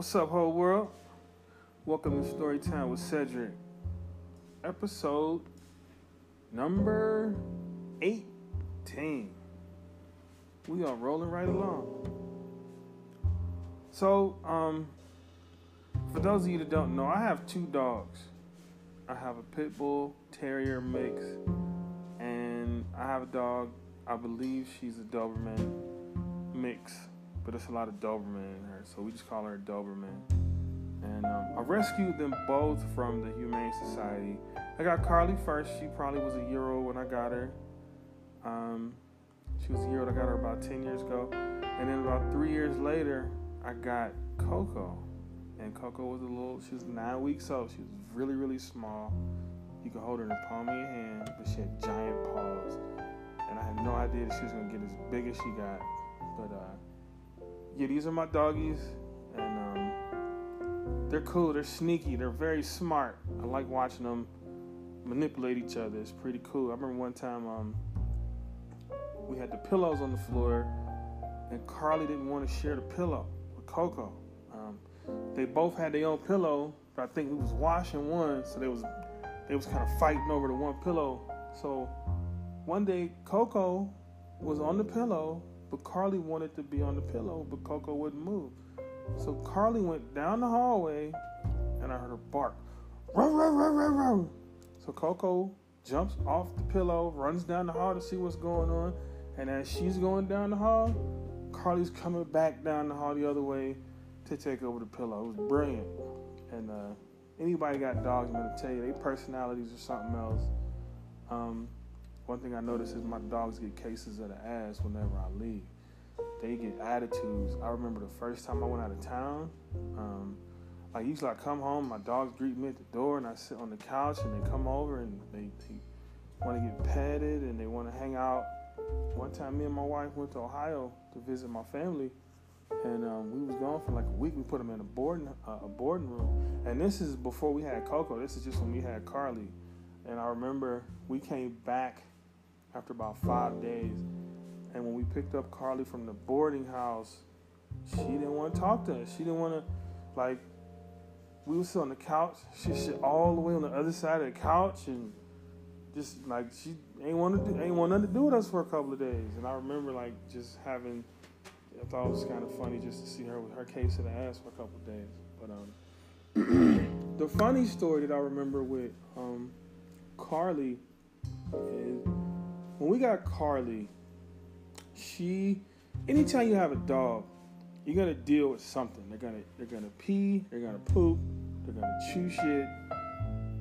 What's up, whole world? Welcome to Storytime with Cedric. Episode number 18. We are rolling right along. So, um, for those of you that don't know, I have two dogs. I have a pit bull terrier mix, and I have a dog. I believe she's a Doberman mix but there's a lot of Doberman in her, so we just call her Doberman. And um, I rescued them both from the Humane Society. I got Carly first. She probably was a year old when I got her. Um, she was a year old. I got her about 10 years ago. And then about three years later, I got Coco. And Coco was a little, she was nine weeks old. She was really, really small. You could hold her in the palm of your hand, but she had giant paws. And I had no idea that she was going to get as big as she got. But uh, yeah, these are my doggies, and um, they're cool. They're sneaky. They're very smart. I like watching them manipulate each other. It's pretty cool. I remember one time um, we had the pillows on the floor, and Carly didn't want to share the pillow with Coco. Um, they both had their own pillow, but I think we was washing one, so they was they was kind of fighting over the one pillow. So one day Coco was on the pillow but Carly wanted to be on the pillow, but Coco wouldn't move. So Carly went down the hallway, and I heard her bark. Row, row, row, row, row. So Coco jumps off the pillow, runs down the hall to see what's going on, and as she's going down the hall, Carly's coming back down the hall the other way to take over the pillow. It was brilliant. And uh, anybody got dogs, I'm gonna tell you, their personalities are something else. Um, one thing I notice is my dogs get cases of the ass whenever I leave. They get attitudes. I remember the first time I went out of town. Um, like usually I come home, my dogs greet me at the door, and I sit on the couch, and they come over and they, they want to get petted and they want to hang out. One time, me and my wife went to Ohio to visit my family, and um, we was gone for like a week. We put them in a boarding uh, a boarding room, and this is before we had Coco. This is just when we had Carly, and I remember we came back after about five days. And when we picked up Carly from the boarding house, she didn't want to talk to us. She didn't want to, like, we were sitting on the couch. She sit all the way on the other side of the couch and just like she ain't want to do, ain't want nothing to do with us for a couple of days. And I remember like just having, I thought it was kind of funny just to see her with her case of the ass for a couple of days. But um, the funny story that I remember with um, Carly is when we got Carly, she anytime you have a dog, you're gonna deal with something. They're gonna they're gonna pee, they're gonna poop, they're gonna chew shit.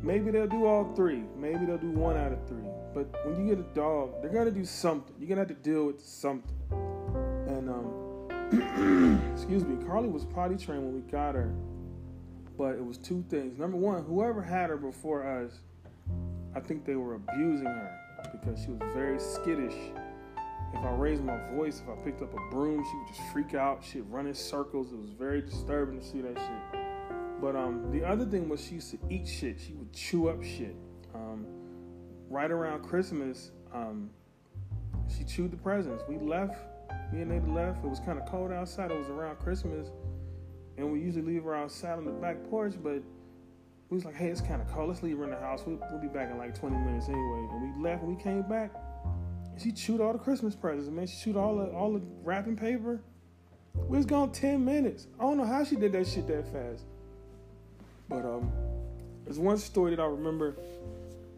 Maybe they'll do all three. Maybe they'll do one out of three. But when you get a dog, they're gonna do something. You're gonna have to deal with something. And um, excuse me, Carly was potty trained when we got her, but it was two things. Number one, whoever had her before us, I think they were abusing her because she was very skittish. If I raised my voice, if I picked up a broom, she would just freak out. She'd run in circles. It was very disturbing to see that shit. But um, the other thing was she used to eat shit. She would chew up shit. Um, right around Christmas, um, she chewed the presents. We left. Me and Nada left. It was kind of cold outside. It was around Christmas, and we usually leave her outside on the back porch, but we was like, hey, it's kind of cold. Let's leave her in the house. We'll, we'll, be back in like 20 minutes anyway. And we left. and we came back, she chewed all the Christmas presents. Man, she chewed all the all the wrapping paper. We was gone 10 minutes. I don't know how she did that shit that fast. But um, there's one story that I remember.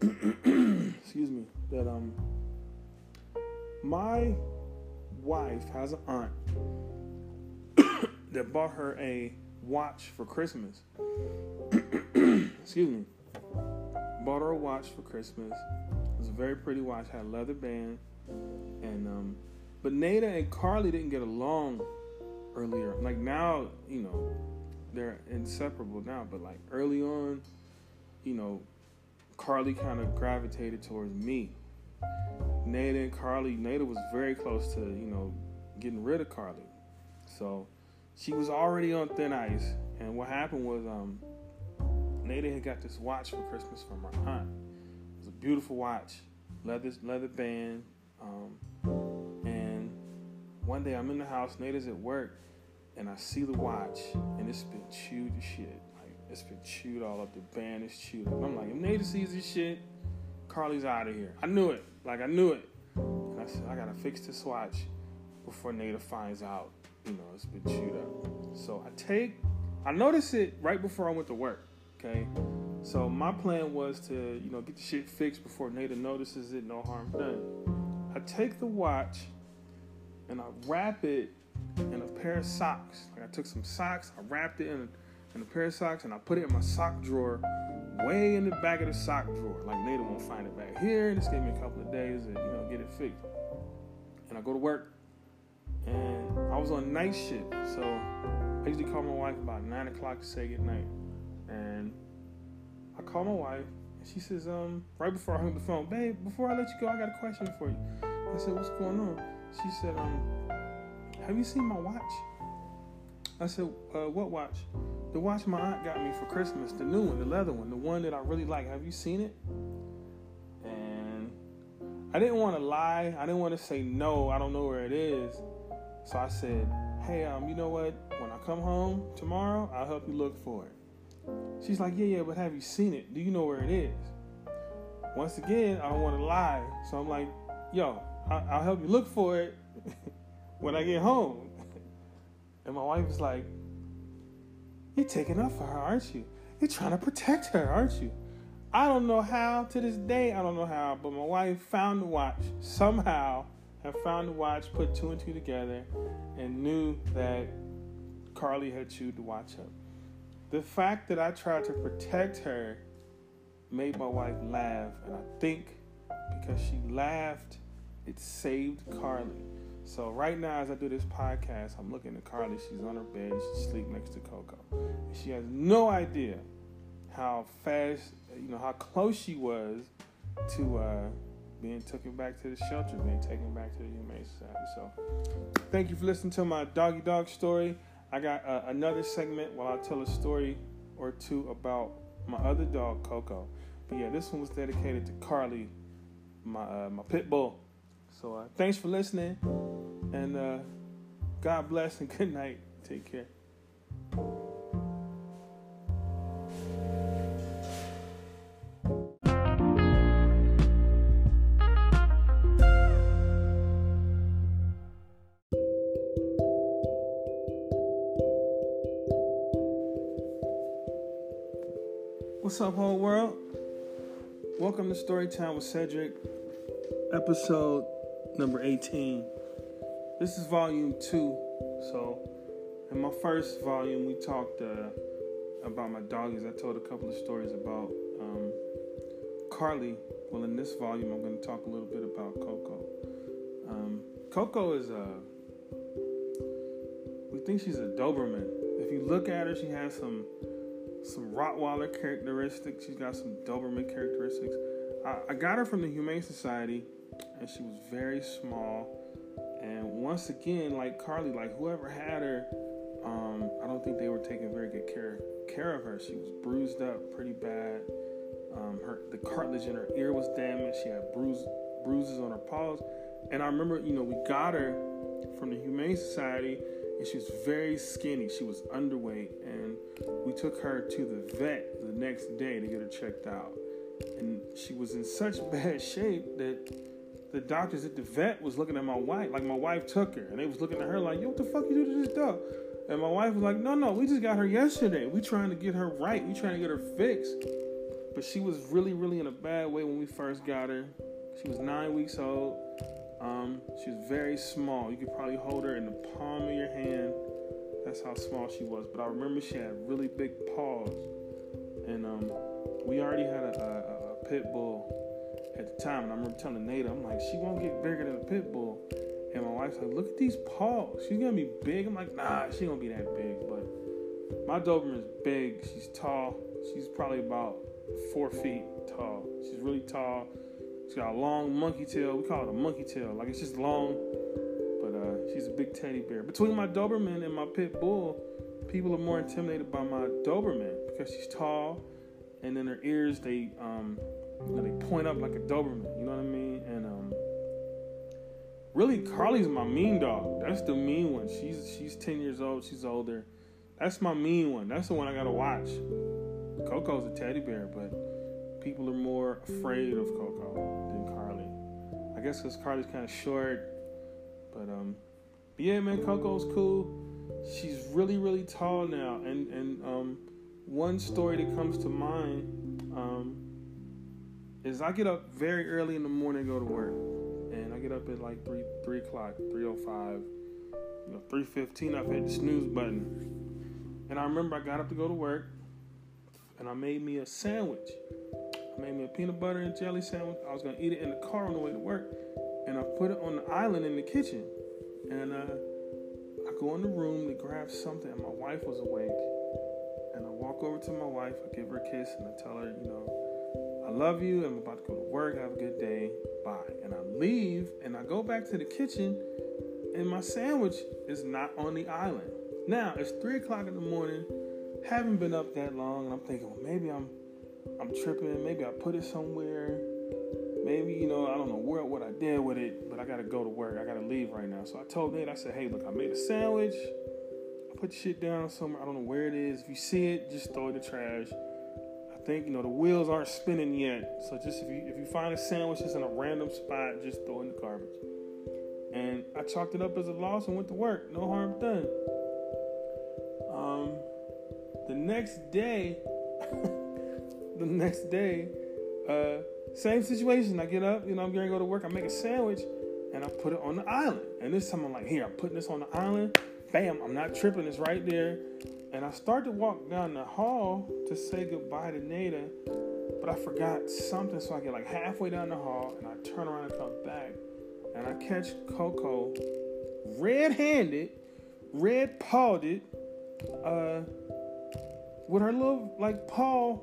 excuse me. That um, my wife has an aunt that bought her a watch for Christmas excuse me, bought her a watch for Christmas. It was a very pretty watch, had a leather band, and um, but Nada and Carly didn't get along earlier. Like now, you know, they're inseparable now, but like early on, you know, Carly kind of gravitated towards me. Nada and Carly, Nada was very close to, you know, getting rid of Carly. So she was already on thin ice. And what happened was um Nada had got this watch for Christmas from her aunt. It was a beautiful watch, leather leather band. Um, and one day I'm in the house, Nada's at work, and I see the watch, and it's been chewed to shit. Like it's been chewed all up. The band is chewed up. I'm like, if Nada sees this shit, Carly's out of here. I knew it. Like I knew it. And I said, I gotta fix this watch before Nada finds out. You know, it's been chewed up. So I take, I notice it right before I went to work. Okay. So my plan was to, you know, get the shit fixed before Nada notices it. No harm done. I take the watch and I wrap it in a pair of socks. Like I took some socks, I wrapped it in a, in a pair of socks, and I put it in my sock drawer, way in the back of the sock drawer. Like Nada won't find it back here. And this gave me a couple of days to you know get it fixed. And I go to work, and I was on night shift, so I usually call my wife about nine o'clock to say good night. And I call my wife, and she says, um, right before I hung the phone, babe, before I let you go, I got a question for you. I said, what's going on? She said, um, have you seen my watch? I said, uh, what watch? The watch my aunt got me for Christmas, the new one, the leather one, the one that I really like. Have you seen it? And I didn't want to lie. I didn't want to say no. I don't know where it is. So I said, hey, um, you know what? When I come home tomorrow, I'll help you look for it. She's like, yeah, yeah, but have you seen it? Do you know where it is? Once again, I don't want to lie. So I'm like, yo, I'll help you look for it when I get home. And my wife was like, You're taking up for her, aren't you? You're trying to protect her, aren't you? I don't know how, to this day, I don't know how, but my wife found the watch somehow. I found the watch, put two and two together, and knew that Carly had chewed the watch up. The fact that I tried to protect her made my wife laugh, and I think because she laughed, it saved Carly. So right now, as I do this podcast, I'm looking at Carly. She's on her bed. She's asleep next to Coco. And she has no idea how fast, you know, how close she was to uh, being taken back to the shelter, being taken back to the Humane Society. So thank you for listening to my doggy dog story. I got uh, another segment while I tell a story or two about my other dog, Coco. But yeah, this one was dedicated to Carly, my uh, my pit bull. So uh, thanks for listening, and uh, God bless and good night. Take care. What's up, whole world? Welcome to Storytime with Cedric, episode number 18. This is volume two. So, in my first volume, we talked uh, about my doggies. I told a couple of stories about um, Carly. Well, in this volume, I'm going to talk a little bit about Coco. Um, Coco is a. We think she's a Doberman. If you look at her, she has some some Rottweiler characteristics. She's got some Doberman characteristics. I, I got her from the Humane Society and she was very small. And once again, like Carly, like whoever had her, um, I don't think they were taking very good care care of her. She was bruised up pretty bad. Um, her the cartilage in her ear was damaged. She had bruise, bruises on her paws. And I remember, you know, we got her from the Humane Society, and she was very skinny. She was underweight, and we took her to the vet the next day to get her checked out. And she was in such bad shape that the doctors at the vet was looking at my wife, like my wife took her, and they was looking at her like, "Yo, what the fuck you do to this dog?" And my wife was like, "No, no, we just got her yesterday. We trying to get her right. We trying to get her fixed." But she was really, really in a bad way when we first got her. She was nine weeks old. Um, she was very small. You could probably hold her in the palm of your hand. That's how small she was. But I remember she had really big paws, and um, we already had a, a, a pit bull at the time, and I remember telling Nada, I'm like, she won't get bigger than a pit bull. And my wife's like, look at these paws. She's gonna be big. I'm like, nah, she gonna be that big. But my Doberman's big. She's tall. She's probably about four feet tall. She's really tall. She's got a long monkey tail. We call it a monkey tail. Like it's just long, she's a big teddy bear. Between my Doberman and my pit bull, people are more intimidated by my Doberman because she's tall, and then her ears they um, you know, they point up like a Doberman. You know what I mean? And um, really Carly's my mean dog. That's the mean one. She's she's ten years old. She's older. That's my mean one. That's the one I gotta watch. Coco's a teddy bear, but people are more afraid of Coco than Carly. I guess because Carly's kind of short. But um, yeah, man, Coco's cool. She's really really tall now, and and um, one story that comes to mind um, is I get up very early in the morning go to work, and I get up at like three three o'clock, three o oh five, you know, three fifteen. I've hit the snooze button, and I remember I got up to go to work, and I made me a sandwich. I made me a peanut butter and jelly sandwich. I was gonna eat it in the car on the way to work, and I put it on the island in the kitchen, and uh, I go in the room to grab something, and my wife was awake and I walk over to my wife, I give her a kiss, and I tell her, you know, I love you. I'm about to go to work. Have a good day. Bye. And I leave, and I go back to the kitchen, and my sandwich is not on the island. Now it's three o'clock in the morning. Haven't been up that long, and I'm thinking, well, maybe I'm, I'm tripping. Maybe I put it somewhere. Maybe you know, I don't know where what I did with it, but I gotta go to work. I gotta leave right now. So I told Nada, I said, hey, look, I made a sandwich I put shit down somewhere. I don't know where it is. If you see it, just throw it in the trash. I think you know the wheels aren't spinning yet, so just if you if you find a sandwich that's in a random spot, just throw it in the garbage. And I chalked it up as a loss and went to work. No harm done. Um, the next day, the next day, uh, same situation. I get up, you know, I'm going to go to work. I make a sandwich and I put it on the island. And this time I'm like, here, I'm putting this on the island bam, I'm not tripping, it's right there. And I start to walk down the hall to say goodbye to Nada, but I forgot something, so I get like halfway down the hall and I turn around and come back, and I catch Coco red-handed, red-pawed, uh, with her little like paw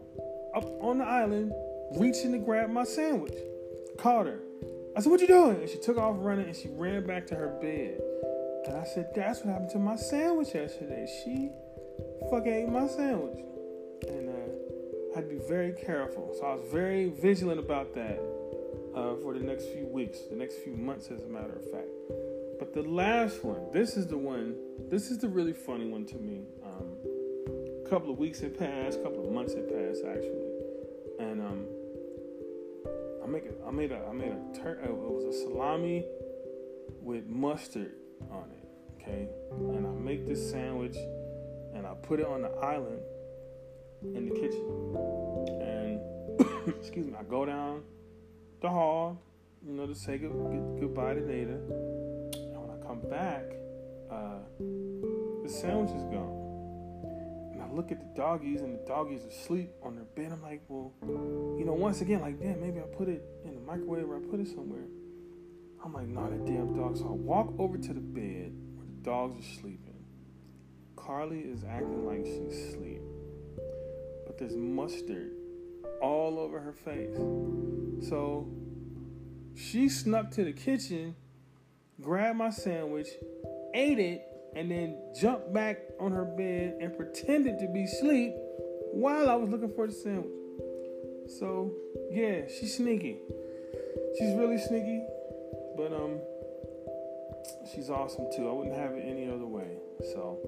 up on the island, reaching to grab my sandwich. Caught her. I said, "What you doing?" And she took off running and she ran back to her bed. And I said, that's what happened to my sandwich yesterday. She fucking ate my sandwich. And uh, I had to be very careful. So I was very vigilant about that uh, for the next few weeks, the next few months, as a matter of fact. But the last one, this is the one, this is the really funny one to me. Um, a couple of weeks had passed, a couple of months had passed, actually. Make a, I made a, I made a, tur- it was a salami with mustard on it okay? And I make this sandwich and I put it on the island in the kitchen. And excuse me, I go down the hall, you know, to say good, good, goodbye to Nada. And when I come back, uh, the sandwich is gone. And I look at the doggies, and the doggies are asleep on their bed. I'm like, well, once again, like, damn, maybe I put it in the microwave or I put it somewhere. I'm like, nah, that damn dog. So I walk over to the bed where the dogs are sleeping. Carly is acting like she's asleep. But there's mustard all over her face. So she snuck to the kitchen, grabbed my sandwich, ate it, and then jumped back on her bed and pretended to be asleep while I was looking for the sandwich. So yeah, she's sneaky. She's really sneaky. But um she's awesome too. I wouldn't have it any other way. So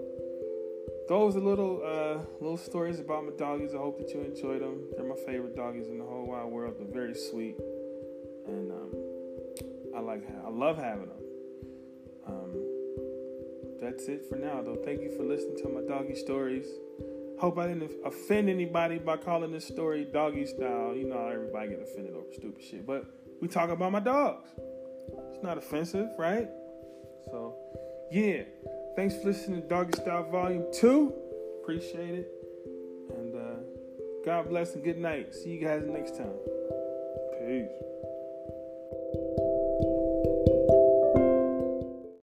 those are little uh, little stories about my doggies. I hope that you enjoyed them. They're my favorite doggies in the whole wide world. They're very sweet, and um, I like I love having them. Um, that's it for now, though. Thank you for listening to my doggy stories. Hope I didn't offend anybody by calling this story doggy style. You know, everybody get offended over stupid shit, but we talk about my dogs. It's not offensive, right? So, yeah. Thanks for listening to Doggy Style Volume 2. Appreciate it. And uh, God bless and good night. See you guys next time. Peace.